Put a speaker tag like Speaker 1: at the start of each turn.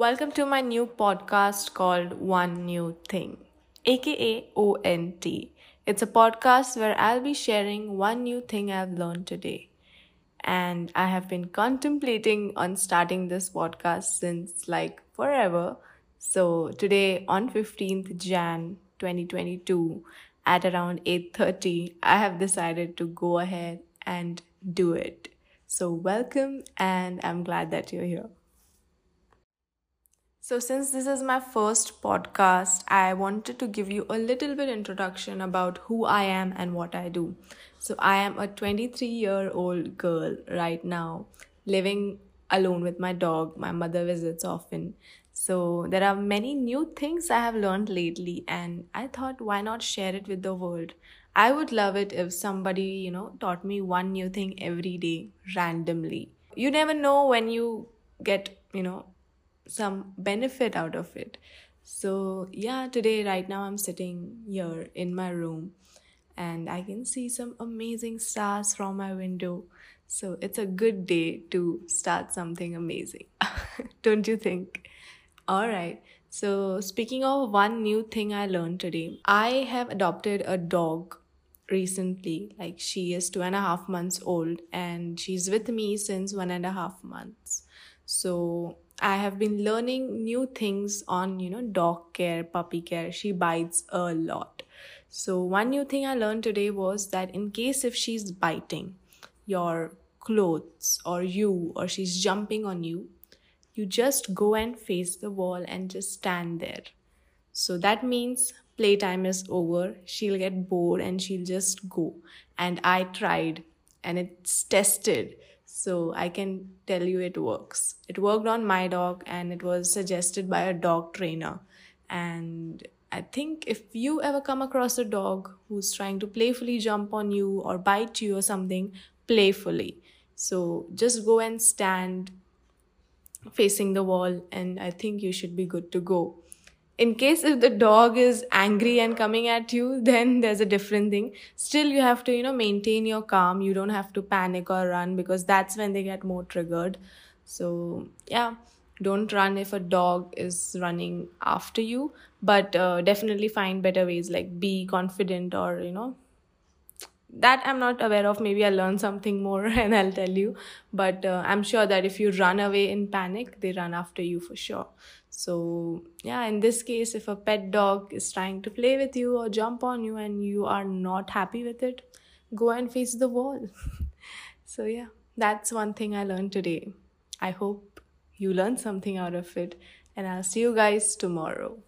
Speaker 1: Welcome to my new podcast called One New Thing, aka ONT. It's a podcast where I'll be sharing one new thing I've learned today. And I have been contemplating on starting this podcast since like forever. So today on 15th Jan 2022 at around 8:30 I have decided to go ahead and do it. So welcome and I'm glad that you're here. So, since this is my first podcast, I wanted to give you a little bit introduction about who I am and what I do. So, I am a 23 year old girl right now, living alone with my dog. My mother visits often. So, there are many new things I have learned lately, and I thought, why not share it with the world? I would love it if somebody, you know, taught me one new thing every day randomly. You never know when you get, you know, some benefit out of it. So, yeah, today, right now, I'm sitting here in my room and I can see some amazing stars from my window. So, it's a good day to start something amazing. Don't you think? All right. So, speaking of one new thing I learned today, I have adopted a dog recently. Like, she is two and a half months old and she's with me since one and a half months. So, I have been learning new things on, you know, dog care, puppy care. She bites a lot. So, one new thing I learned today was that in case if she's biting your clothes or you or she's jumping on you, you just go and face the wall and just stand there. So that means playtime is over. She'll get bored and she'll just go. And I tried and it's tested so I can tell you it works. It worked on my dog and it was suggested by a dog trainer. And I think if you ever come across a dog who's trying to playfully jump on you or bite you or something, playfully. So just go and stand facing the wall, and I think you should be good to go in case if the dog is angry and coming at you then there's a different thing. Still you have to you know maintain your calm. You don't have to panic or run because that's when they get more triggered. So yeah don't run if a dog is running after you. But uh, definitely find better ways like be confident or you know that i'm not aware of. Maybe i'll learn something more and i'll tell you. But uh, i'm sure that if you run away in panic they run after you for sure. So yeah in this case if a pet dog is trying to play with you or jump on you and you are not happy with it go and face the wall. So yeah that's one thing i learned today. I hope you learned something out of it. And i'll see you guys tomorrow